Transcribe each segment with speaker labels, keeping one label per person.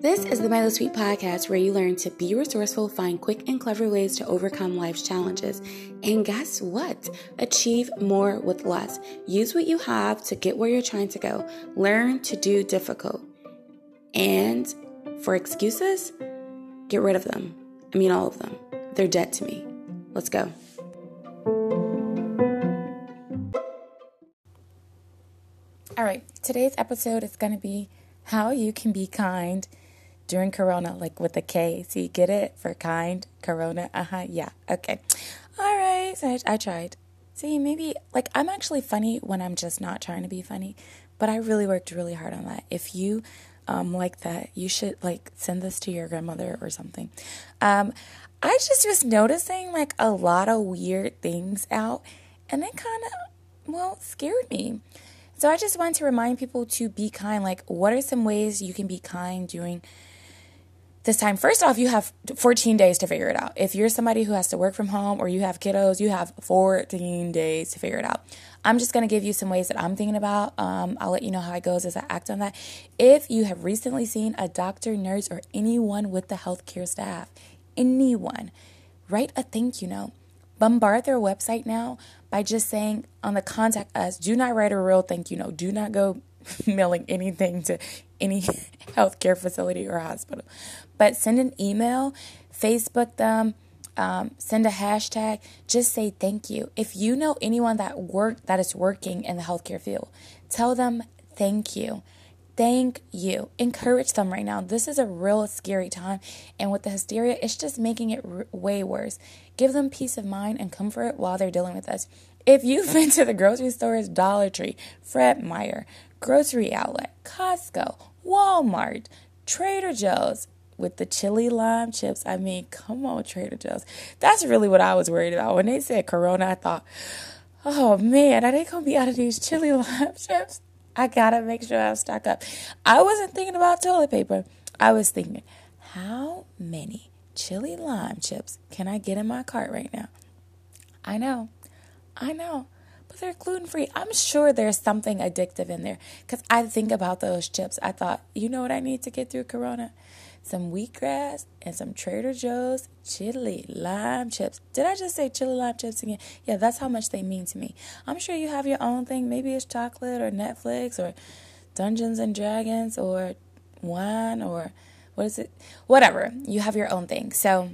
Speaker 1: This is the Myla Sweet podcast where you learn to be resourceful, find quick and clever ways to overcome life's challenges. And guess what? Achieve more with less. Use what you have to get where you're trying to go. Learn to do difficult. And for excuses, get rid of them. I mean, all of them. They're dead to me. Let's go. Today's episode is going to be how you can be kind during Corona, like with a K. You get it for kind, Corona. Uh huh. Yeah. Okay. All right. So I, I tried. See, maybe like I'm actually funny when I'm just not trying to be funny, but I really worked really hard on that. If you um, like that, you should like send this to your grandmother or something. Um, I just was noticing like a lot of weird things out, and it kind of well scared me. So I just want to remind people to be kind. Like, what are some ways you can be kind during this time. First off, you have 14 days to figure it out. If you're somebody who has to work from home or you have kiddos, you have 14 days to figure it out. I'm just going to give you some ways that I'm thinking about. Um, I'll let you know how it goes as I act on that. If you have recently seen a doctor, nurse, or anyone with the healthcare staff, anyone, write a thank you note. Bombard their website now by just saying on the contact us, do not write a real thank you note. Do not go mailing anything to any healthcare facility or hospital. But send an email, Facebook them, um, send a hashtag. Just say thank you. If you know anyone that work that is working in the healthcare field, tell them thank you. Thank you. Encourage them right now. This is a real scary time. And with the hysteria, it's just making it r- way worse. Give them peace of mind and comfort while they're dealing with us. If you've been to the grocery stores, Dollar Tree, Fred Meyer, Grocery Outlet, Costco, Walmart, Trader Joe's with the chili lime chips. I mean, come on, Trader Joe's. That's really what I was worried about. When they said Corona, I thought, oh man, are they to be out of these chili lime chips? I got to make sure I stock up. I wasn't thinking about toilet paper. I was thinking, how many chili lime chips can I get in my cart right now? I know. I know but they're gluten free. I'm sure there's something addictive in there because I think about those chips. I thought, you know what I need to get through Corona? Some wheatgrass and some Trader Joe's chili lime chips. Did I just say chili lime chips again? Yeah, that's how much they mean to me. I'm sure you have your own thing. Maybe it's chocolate or Netflix or Dungeons and Dragons or wine or what is it? Whatever. You have your own thing. So,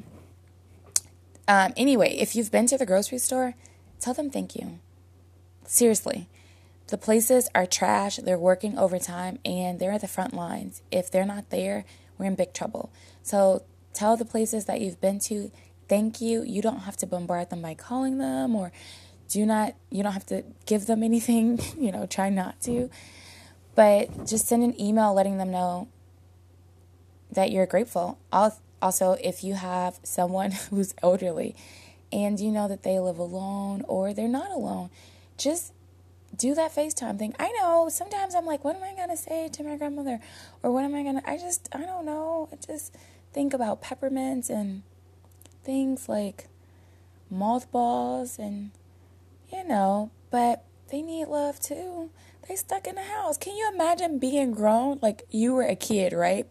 Speaker 1: um, anyway, if you've been to the grocery store, tell them thank you. Seriously. The places are trash, they're working overtime, and they're at the front lines. If they're not there, we're in big trouble. So tell the places that you've been to thank you. You don't have to bombard them by calling them or do not, you don't have to give them anything, you know, try not to. But just send an email letting them know that you're grateful. Also, if you have someone who's elderly and you know that they live alone or they're not alone, just do that FaceTime thing. I know sometimes I'm like, what am I going to say to my grandmother? Or what am I going to, I just, I don't know. I just think about peppermints and things like mothballs and, you know, but they need love too. They stuck in the house. Can you imagine being grown? Like you were a kid, right?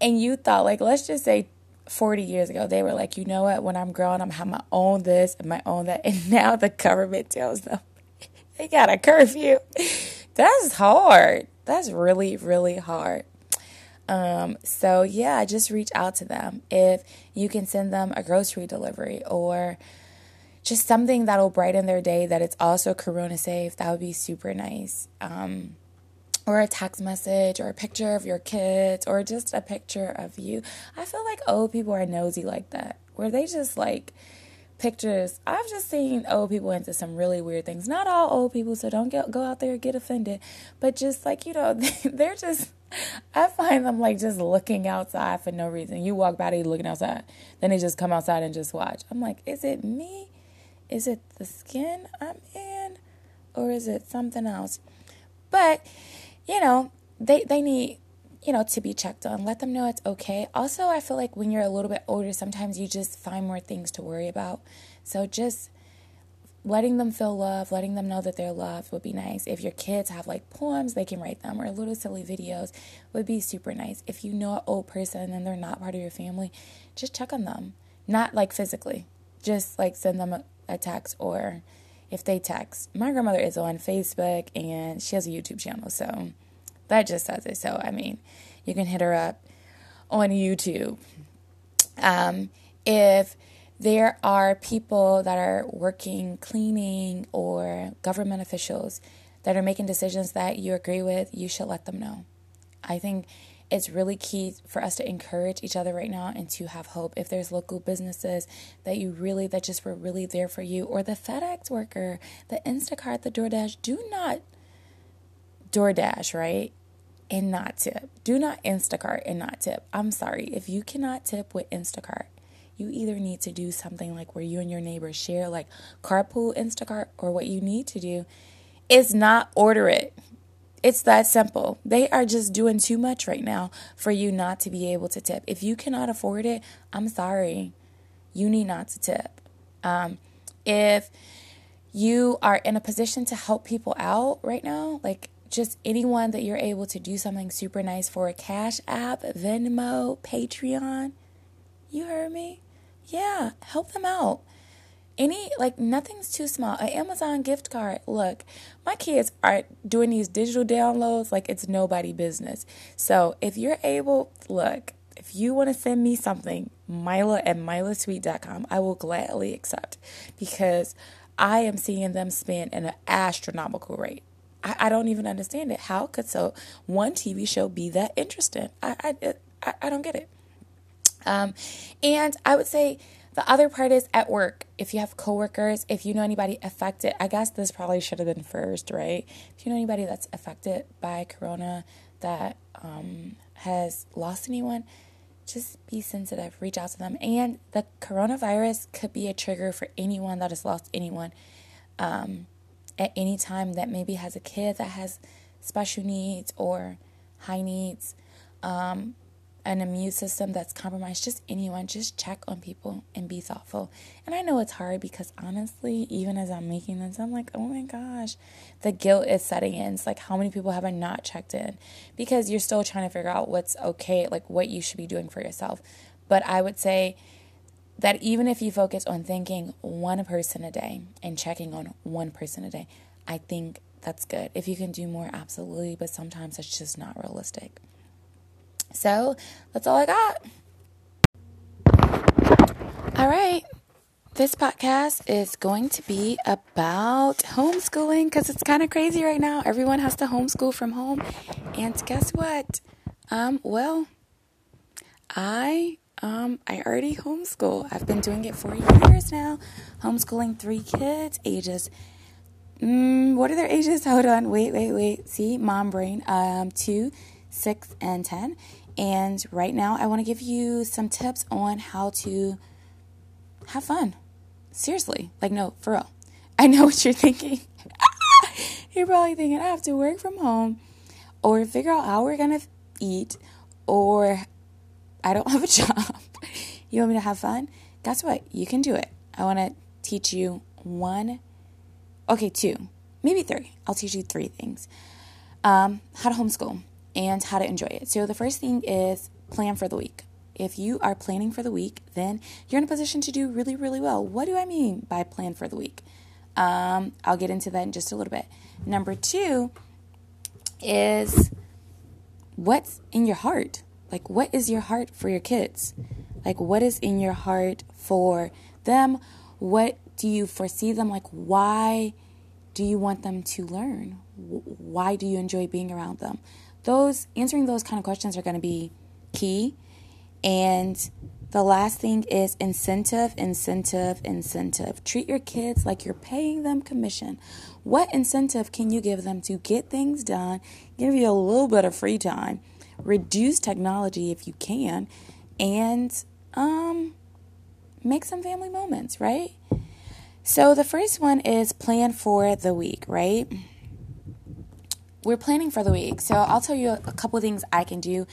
Speaker 1: And you thought, like, let's just say 40 years ago, they were like, you know what? When I'm grown, I'm have my own this and my own that. And now the government tells them, they got a curfew. That's hard. That's really, really hard. Um, so yeah, just reach out to them. If you can send them a grocery delivery or just something that'll brighten their day that it's also corona safe, that would be super nice. Um, or a text message or a picture of your kids or just a picture of you. I feel like old people are nosy like that, where they just like pictures. I've just seen old people into some really weird things. Not all old people, so don't get, go out there and get offended. But just like, you know, they're just, I find them like just looking outside for no reason. You walk by, they looking outside. Then they just come outside and just watch. I'm like, is it me? Is it the skin I'm in? Or is it something else? But, you know, they, they need you know, to be checked on. Let them know it's okay. Also, I feel like when you're a little bit older, sometimes you just find more things to worry about. So just letting them feel love, letting them know that they're loved would be nice. If your kids have like poems, they can write them, or little silly videos would be super nice. If you know an old person and they're not part of your family, just check on them. Not like physically, just like send them a, a text or if they text. My grandmother is on Facebook and she has a YouTube channel, so that just says it. So, I mean, you can hit her up on YouTube. Um, if there are people that are working cleaning or government officials that are making decisions that you agree with, you should let them know. I think it's really key for us to encourage each other right now and to have hope. If there's local businesses that you really, that just were really there for you, or the FedEx worker, the Instacart, the DoorDash, do not DoorDash, right? And not tip. Do not Instacart and not tip. I'm sorry. If you cannot tip with Instacart, you either need to do something like where you and your neighbor share, like carpool Instacart, or what you need to do is not order it. It's that simple. They are just doing too much right now for you not to be able to tip. If you cannot afford it, I'm sorry. You need not to tip. Um, if you are in a position to help people out right now, like just anyone that you're able to do something super nice for a Cash App, Venmo, Patreon, you heard me? Yeah, help them out. Any, like, nothing's too small. An Amazon gift card. Look, my kids are doing these digital downloads like it's nobody business. So if you're able, look, if you want to send me something, Myla at mylasweet.com, I will gladly accept because I am seeing them spend an astronomical rate. I, I don't even understand it. How could so one TV show be that interesting? I, I, I, I don't get it. Um, and I would say the other part is at work. If you have coworkers, if you know anybody affected, I guess this probably should have been first, right? If you know anybody that's affected by corona that um, has lost anyone, just be sensitive, reach out to them. And the coronavirus could be a trigger for anyone that has lost anyone um, at any time that maybe has a kid that has special needs or high needs. Um, an immune system that's compromised, just anyone, just check on people and be thoughtful. And I know it's hard because honestly, even as I'm making this, I'm like, oh my gosh, the guilt is setting in. It's like, how many people have I not checked in? Because you're still trying to figure out what's okay, like what you should be doing for yourself. But I would say that even if you focus on thinking one person a day and checking on one person a day, I think that's good. If you can do more, absolutely. But sometimes it's just not realistic. So that's all I got. All right. This podcast is going to be about homeschooling because it's kind of crazy right now. Everyone has to homeschool from home. And guess what? Um, well, I um I already homeschool. I've been doing it for years now. Homeschooling three kids, ages mm, what are their ages? Hold on. Wait, wait, wait. See, mom brain. Um, two, six, and ten. And right now, I want to give you some tips on how to have fun. Seriously, like, no, for real. I know what you're thinking. you're probably thinking, I have to work from home or figure out how we're to eat or I don't have a job. you want me to have fun? Guess what? You can do it. I want to teach you one, okay, two, maybe three. I'll teach you three things. Um, how to homeschool and how to enjoy it. So, the first thing is plan for the week. If you are planning for the week, then you're in a position to do really, really well. What do I mean by plan for the week? Um, I'll get into that in just a little bit. Number two is what's in your heart? Like, what is your heart for your kids? Like, what is in your heart for them? What do you foresee them? Like, why do you want them to learn? Why do you enjoy being around them? those answering those kind of questions are going to be key. And the last thing is incentive, incentive, incentive. Treat your kids like you're paying them commission. What incentive can you give them to get things done, give you a little bit of free time, reduce technology if you can, and um, make some family moments, right? So the first one is plan for the week, right? we're planning for the week. So I'll tell you a couple things I can do.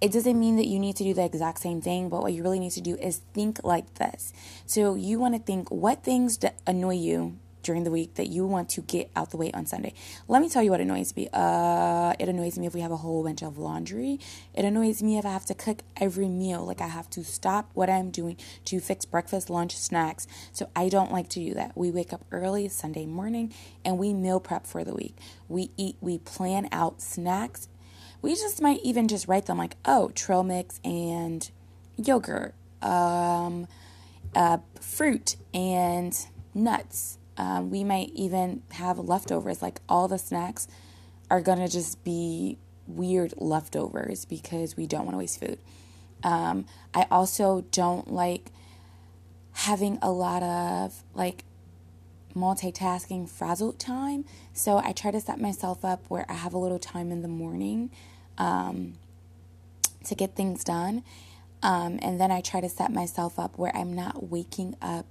Speaker 1: It doesn't mean that you need to do the exact same thing, but what you really need to do is think like this. So you want to think what things annoy you during the week that you want to get out the way on Sunday. Let me tell you what annoys me. Uh, it annoys me if we have a whole bunch of laundry. It annoys me if I have to cook every meal. Like I have to stop what I'm doing to fix breakfast, lunch, snacks. So I don't like to do that. We wake up early Sunday morning and we meal prep for the week. We eat, we plan out snacks. We just might even just write them like, oh, trail mix and yogurt. Um, uh, fruit and nuts. Um, we might even have leftovers. Like all the snacks are going to just be weird leftovers because we don't want to waste food. Um, I also don't like having a lot of like multitasking frazzled time. So I try to set myself up where I have a little time in the morning um, to get things done. Um, and then I try to set myself up where I'm not waking up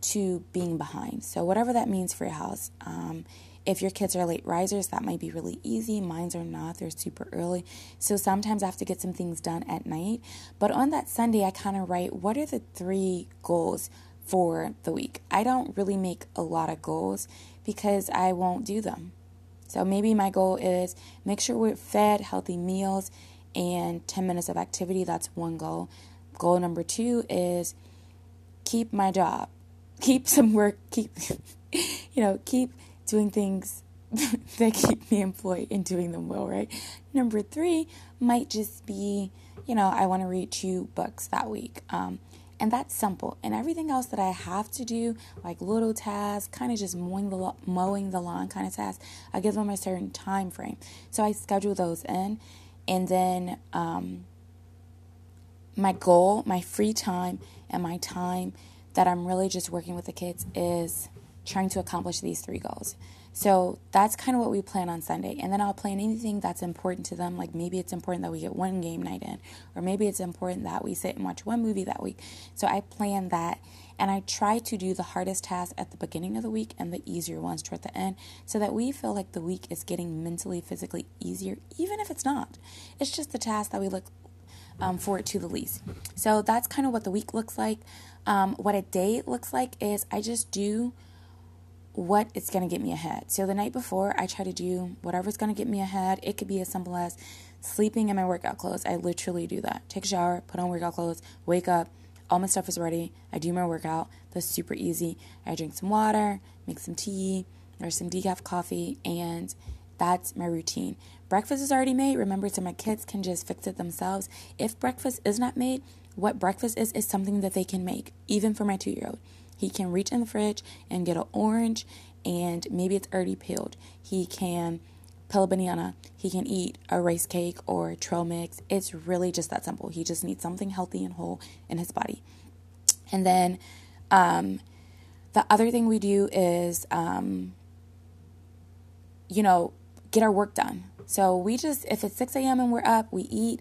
Speaker 1: to being behind. So, whatever that means for your house. Um, if your kids are late risers, that might be really easy. Mine's are not, they're super early. So, sometimes I have to get some things done at night. But on that Sunday, I kind of write what are the three goals for the week? I don't really make a lot of goals because I won't do them. So, maybe my goal is make sure we're fed healthy meals and 10 minutes of activity. That's one goal. Goal number two is keep my job, keep some work, keep, you know, keep doing things that keep me employed and doing them well, right? Number three might just be, you know, I want to read two books that week. Um, and that's simple. And everything else that I have to do, like little tasks, kind of just mowing the mowing the lawn kind of tasks, I give them a certain time frame. So I schedule those in, and then um, my goal, my free time, and my time that I'm really just working with the kids is trying to accomplish these three goals. So that's kind of what we plan on Sunday. And then I'll plan anything that's important to them. Like maybe it's important that we get one game night in, or maybe it's important that we sit and watch one movie that week. So I plan that. And I try to do the hardest tasks at the beginning of the week and the easier ones toward the end so that we feel like the week is getting mentally, physically easier, even if it's not. It's just the task that we look um, forward to the least. So that's kind of what the week looks like. Um, what a day looks like is I just do what it's going to get me ahead. So the night before, I try to do whatever's going to get me ahead. It could be as simple as sleeping in my workout clothes. I literally do that. Take a shower, put on workout clothes, wake up, all my stuff is ready. I do my workout. That's super easy. I drink some water, make some tea, or some decaf coffee, and that's my routine. Breakfast is already made. Remember, so my kids can just fix it themselves. If breakfast is not made, what breakfast is is something that they can make, even for my two year old. He can reach in the fridge and get an orange, and maybe it's already peeled. He can peel a banana. He can eat a rice cake or trail mix. It's really just that simple. He just needs something healthy and whole in his body. And then um, the other thing we do is, um, you know, get our work done. So we just, if it's 6 a.m. and we're up, we eat,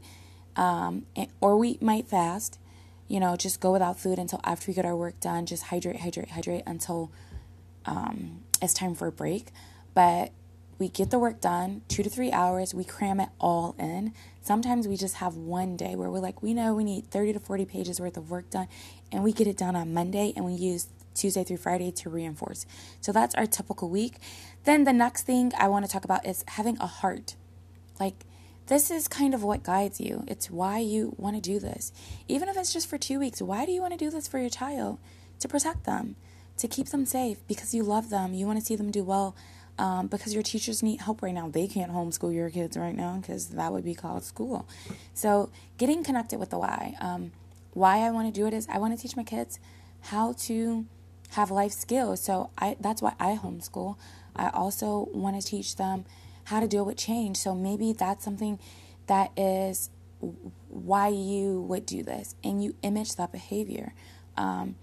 Speaker 1: um, or we might fast, you know, just go without food until after we get our work done. Just hydrate, hydrate, hydrate until um, it's time for a break. But we get the work done, two to three hours, we cram it all in. Sometimes we just have one day where we're like, we know we need 30 to 40 pages worth of work done, and we get it done on Monday and we use Tuesday through Friday to reinforce. So that's our typical week. Then the next thing I want to talk about is having a heart. Like, this is kind of what guides you. It's why you want to do this. Even if it's just for two weeks, why do you want to do this for your child? To protect them, to keep them safe, because you love them. You want to see them do well um, because your teachers need help right now. They can't homeschool your kids right now because that would be called school. So, getting connected with the why. Um, why I want to do it is I want to teach my kids how to have life skills. So I that's why I homeschool. I also want to teach them how to deal with change. So maybe that's something that is why you would do this, and you image that behavior. Um,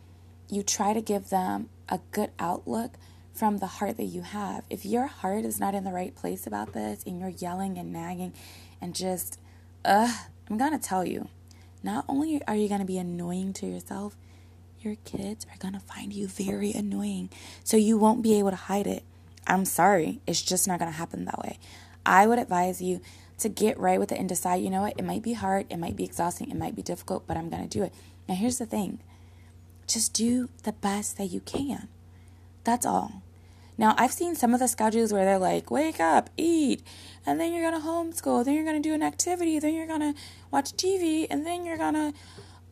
Speaker 1: you try to give them a good outlook from the heart that you have. If your heart is not in the right place about this and you're yelling and nagging and just, ugh, I'm gonna tell you, not only are you gonna be annoying to yourself, your kids are gonna find you very annoying. So you won't be able to hide it. I'm sorry, it's just not gonna happen that way. I would advise you to get right with it and decide, you know what, it might be hard, it might be exhausting, it might be difficult, but I'm gonna do it. Now, here's the thing just do the best that you can. That's all. Now, I've seen some of the schedules where they're like, wake up, eat, and then you're going to homeschool, then you're going to do an activity, then you're going to watch TV, and then you're going to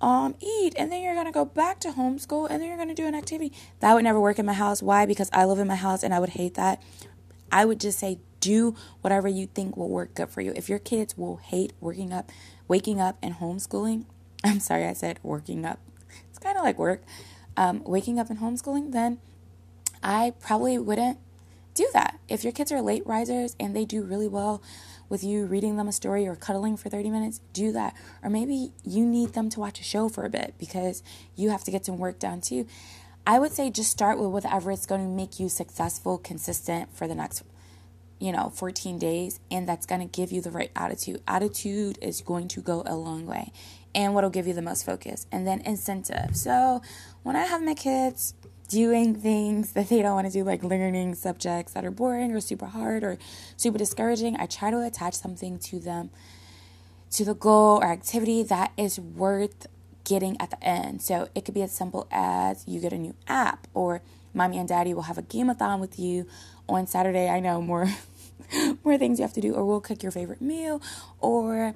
Speaker 1: um, eat, and then you're to go back to homeschool, and then you're to do an activity. That would never work in my house. Why? Because I live in my house and I would hate that. I would just say, do whatever you think will work good for you. If your kids will hate working up, waking up and homeschooling, I'm sorry, I said working up. It's kind of like work. Um, waking up and homeschooling, then I probably wouldn't do that. If your kids are late risers and they do really well with you reading them a story or cuddling for 30 minutes, do that. Or maybe you need them to watch a show for a bit because you have to get some work done too. I would say just start with whatever it's going to make you successful, consistent for the next you know, 14 days, and that's going to give you the right attitude. Attitude is going to go a long way, and what'll give you the most focus. And then incentive. So, when I have my kids doing things that they don't want to do, like learning subjects that are boring or super hard or super discouraging, I try to attach something to them, to the goal or activity that is worth getting at the end. So it could be as simple as you get a new app, or mommy and daddy will have a gameathon with you on Saturday. I know more. more things you have to do, or we'll cook your favorite meal, or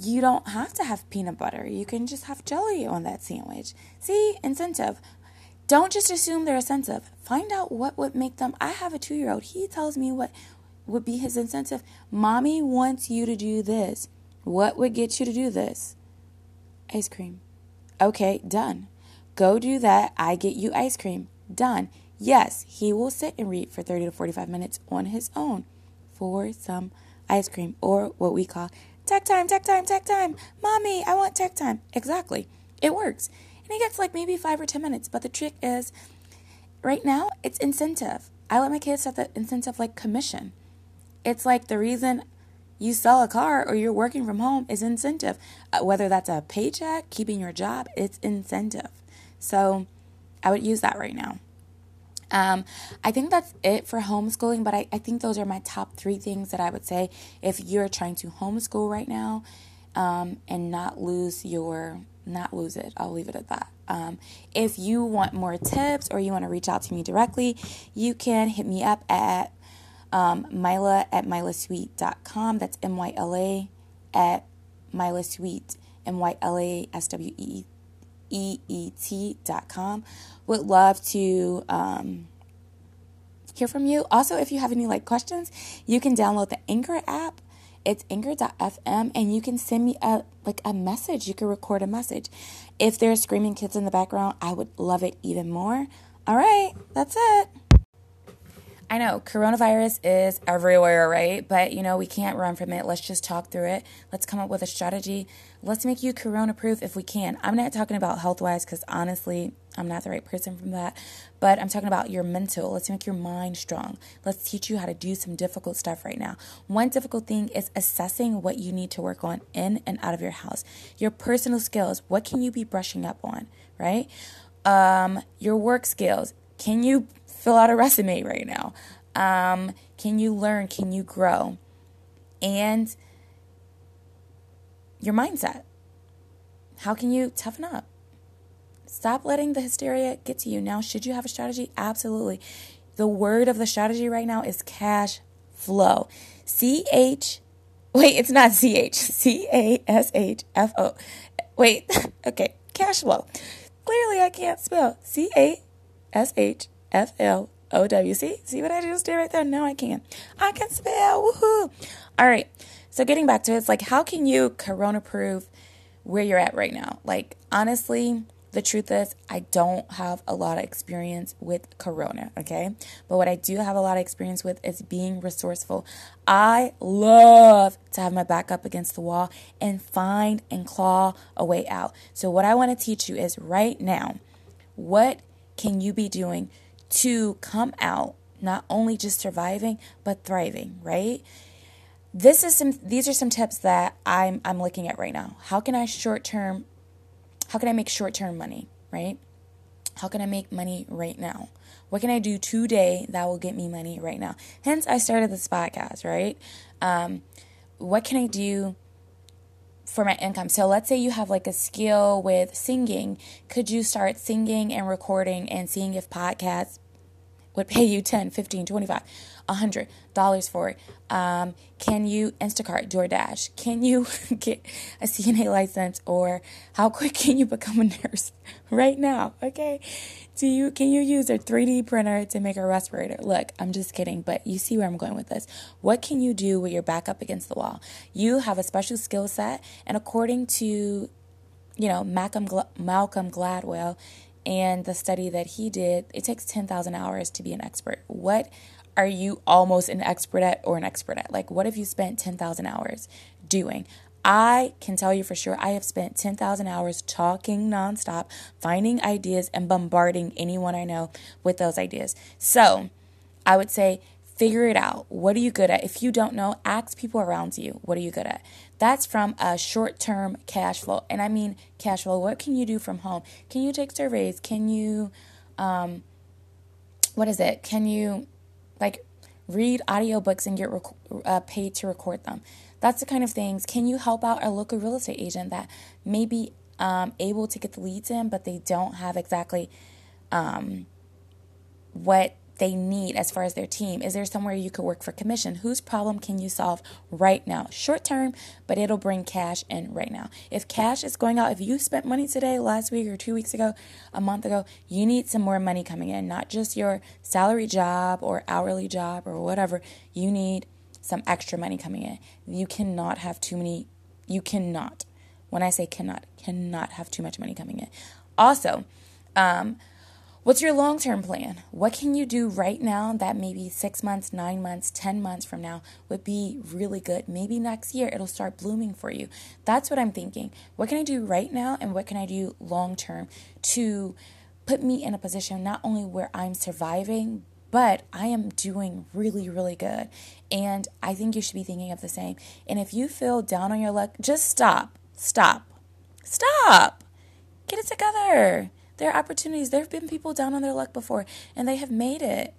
Speaker 1: you don't have to have peanut butter. You can just have jelly on that sandwich. See, incentive. Don't just assume they're incentive. Find out what would make them. I have a two year old. He tells me what would be his incentive. Mommy wants you to do this. What would get you to do this? Ice cream. Okay, done. Go do that. I get you ice cream. Done. Yes, he will sit and read for 30 to 45 minutes on his own for some ice cream or what we call tech time, tech time, tech time. Mommy, I want tech time. Exactly. It works. And he gets like maybe five or 10 minutes. But the trick is right now, it's incentive. I let my kids set the incentive like commission. It's like the reason you sell a car or you're working from home is incentive. Uh, whether that's a paycheck, keeping your job, it's incentive. So I would use that right now. Um, I think that's it for homeschooling, but I, I think those are my top three things that I would say if you're trying to homeschool right now um, and not lose your not lose it. I'll leave it at that. Um, if you want more tips or you want to reach out to me directly, you can hit me up at um, Myla at mylasweet.com. That's M Y L A at mylasweet, M Y L A S W E E E T.com. Would love to. Um, hear from you. Also, if you have any like questions, you can download the Anchor app it's anchor.fm and you can send me a like a message. You can record a message. If there's screaming kids in the background, I would love it even more. All right, that's it. I know coronavirus is everywhere, right? But you know, we can't run from it. Let's just talk through it. Let's come up with a strategy. Let's make you corona proof if we can. I'm not talking about health wise because honestly, I'm not the right person from that. But I'm talking about your mental. Let's make your mind strong. Let's teach you how to do some difficult stuff right now. One difficult thing is assessing what you need to work on in and out of your house. Your personal skills. What can you be brushing up on, right? Um, your work skills. Can you fill out a resume right now? Um, can you learn? Can you grow? And your mindset. How can you toughen up? Stop letting the hysteria get to you. Now, should you have a strategy? Absolutely. The word of the strategy right now is cash flow. C H, wait, it's not C H, C A S H F O. Wait, okay, cash flow. Clearly, I can't spell C A S H F L O W. See, see what I just did right there? Now I can. I can spell. Woohoo! All right. So getting back to it, it's like how can you corona proof where you're at right now? Like honestly, the truth is I don't have a lot of experience with corona, okay? But what I do have a lot of experience with is being resourceful. I love to have my back up against the wall and find and claw a way out. So what I want to teach you is right now, what can you be doing to come out not only just surviving but thriving, right? This is some these are some tips that I'm I'm looking at right now. How can I short term how can I make short term money, right? How can I make money right now? What can I do today that will get me money right now? Hence, I started this podcast, right? Um, what can I do for my income. So let's say you have like a skill with singing. Could you start singing and recording and seeing if podcasts would pay you 10 15 25 100 dollars for it. Um, can you instacart doordash? Can you get a cna license or how quick can you become a nurse right now? Okay. Do you can you use a 3d printer to make a respirator? Look i'm just kidding but you see where i'm going with this. What can you do with your back up against the wall? You have a special skill set and according to you know malcolm, malcolm gladwell and the study that he did, it takes 10,000 hours to be an expert. What are you almost an expert at or an expert at? Like, what have you spent 10,000 hours doing? I can tell you for sure, I have spent 10,000 hours talking nonstop, finding ideas, and bombarding anyone I know with those ideas. So, I would say figure it out. What are you good at? If you don't know, ask people around you, what are you good at? That's from a short term cash flow. And I mean cash flow. What can you do from home? Can you take surveys? Can you, um, what is it? Can you, like, read audiobooks and get rec- uh, paid to record them? That's the kind of things. Can you help out a local real estate agent that may be um, able to get the leads in, but they don't have exactly um, what they need as far as their team? Is there somewhere you could work for commission? Whose problem can you solve right now? Short term, but it'll bring cash in right now. If cash is going out, if you spent money today, last week, or two weeks ago, a month ago, you need some more money coming in, not just your salary job or hourly job or whatever. You need some extra money coming in. You cannot have too many, you cannot. When I say cannot, cannot have too much money coming in. Also, um, What's your long term plan? What can you do right now that maybe six months, nine months, 10 months from now would be really good? Maybe next year it'll start blooming for you. That's what I'm thinking. What can I do right now and what can I do long term to put me in a position not only where I'm surviving, but I am doing really, really good. And I think you should be thinking of the same. And if you feel down on your luck, just stop. Stop. Stop. Get it together. There are opportunities. There have been people down on their luck before and they have made it.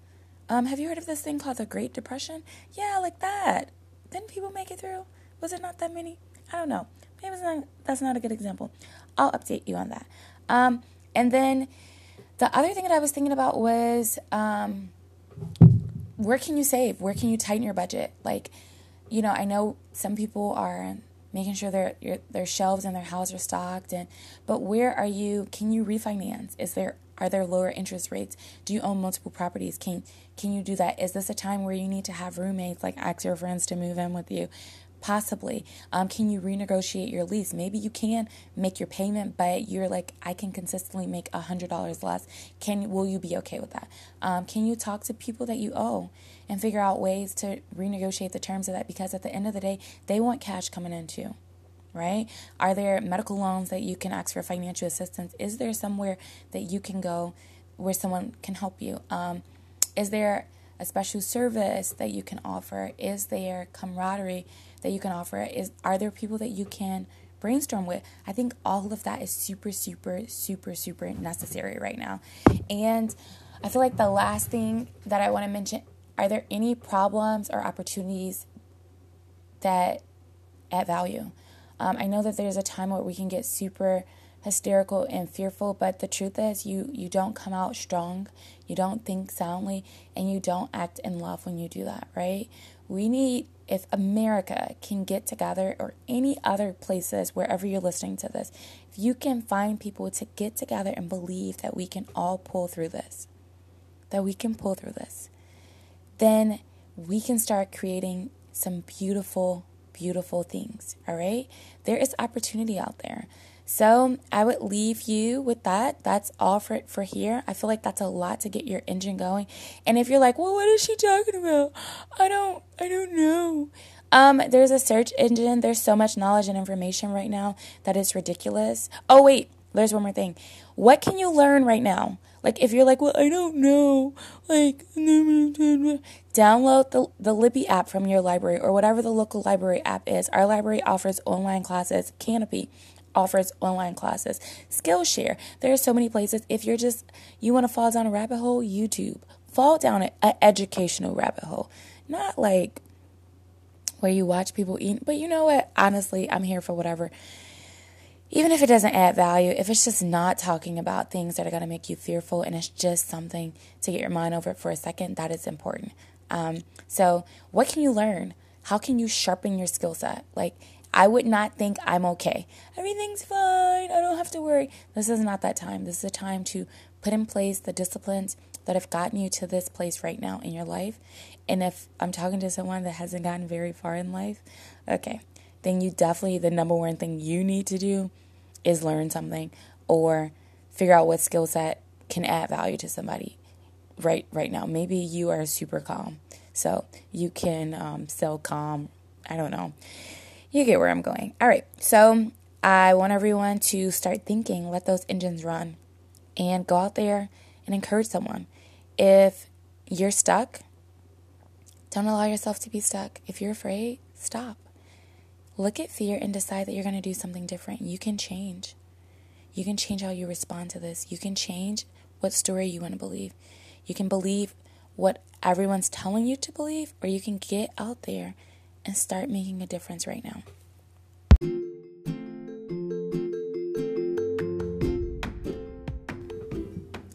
Speaker 1: Um, have you heard of this thing called the Great Depression? Yeah, like that. Didn't people make it through? Was it not that many? I don't know. Maybe not, that's not a good example. I'll update you on that. Um, and then the other thing that I was thinking about was um, where can you save? Where can you tighten your budget? Like, you know, I know some people are making sure their their shelves and their house are stocked and but where are you can you refinance? Is there are there lower interest rates? Do you own multiple properties? Can can you do that? Is this a time where you need to have roommates like ask your friends to move in with you possibly um, can you renegotiate your lease maybe you can make your payment but you're like i can consistently make a hundred dollars less can will you be okay with that um, can you talk to people that you owe and figure out ways to renegotiate the terms of that because at the end of the day, they want cash coming in too. Right? Are there medical loans that you can ask for financial assistance? Is there somewhere that you can go where someone can help you? Um, is there a special service that you can offer? Is there camaraderie that you can offer? Is are there people that you can brainstorm with? I think all of that is super, super, super, super necessary right now. And I feel like the last thing that I want to mention are there any problems or opportunities that add value? Um, I know that there's a time where we can get super hysterical and fearful, but the truth is, you you don't come out strong, you don't think soundly, and you don't act in love when you do that. Right? We need if America can get together or any other places wherever you're listening to this, if you can find people to get together and believe that we can all pull through this, that we can pull through this then we can start creating some beautiful, beautiful things. All right. There is opportunity out there. So I would leave you with that. That's all for for here. I feel like that's a lot to get your engine going. And if you're like, well, what is she talking about? I don't I don't know. Um, there's a search engine. There's so much knowledge and information right now that is ridiculous. Oh wait, there's one more thing. What can you learn right now? Like if you're like, well, I don't know, like download the the Libby app from your library or whatever the local library app is. Our library offers online classes. Kanopy offers online classes. Skillshare. There are so many places. If you're just you want to fall down a rabbit hole, YouTube. Fall down an educational rabbit hole, not like where you watch people eat. But you know what? Honestly, I'm here for whatever even if it doesn't add value, if it's just not talking about things that are going to make you fearful and it's just something to get your mind over it for a second, that is important. Um, so, what can you learn? How can you sharpen your skill set? Like, I would not think I'm okay. Everything's fine. I don't have to worry. This is not that time. This is a time to put in place the disciplines that have gotten you to this place right now in your life. And if I'm talking to someone that hasn't gotten very far in life, okay, then you definitely, the number one thing you need to do is learn something or figure out what skill set can add value to somebody right right now. Maybe you are super calm, so you can um, sell calm. I don't know. You get where I'm going. All right, so I want everyone to start thinking, let those engines run, and go out there and encourage someone. If you're stuck, don't allow yourself to be stuck. If you're afraid, stop. Look at fear and decide that you're going to do something different. You can change. You can change how you respond to this. You can change what story you want to believe. You can believe what everyone's telling you to believe, or you can get out there and start making a difference right now.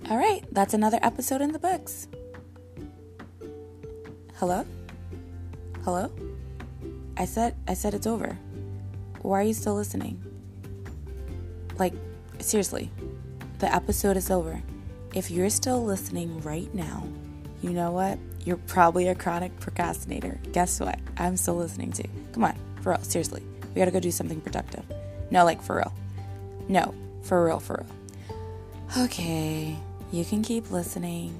Speaker 1: All right, that's another episode in the books. Hello? Hello? I said I said it's over. Why are you still listening? Like seriously. The episode is over. If you're still listening right now, you know what? You're probably a chronic procrastinator. Guess what? I'm still listening to. Come on, for real, seriously. We gotta go do something productive. No, like for real. No, for real, for real. Okay, you can keep listening.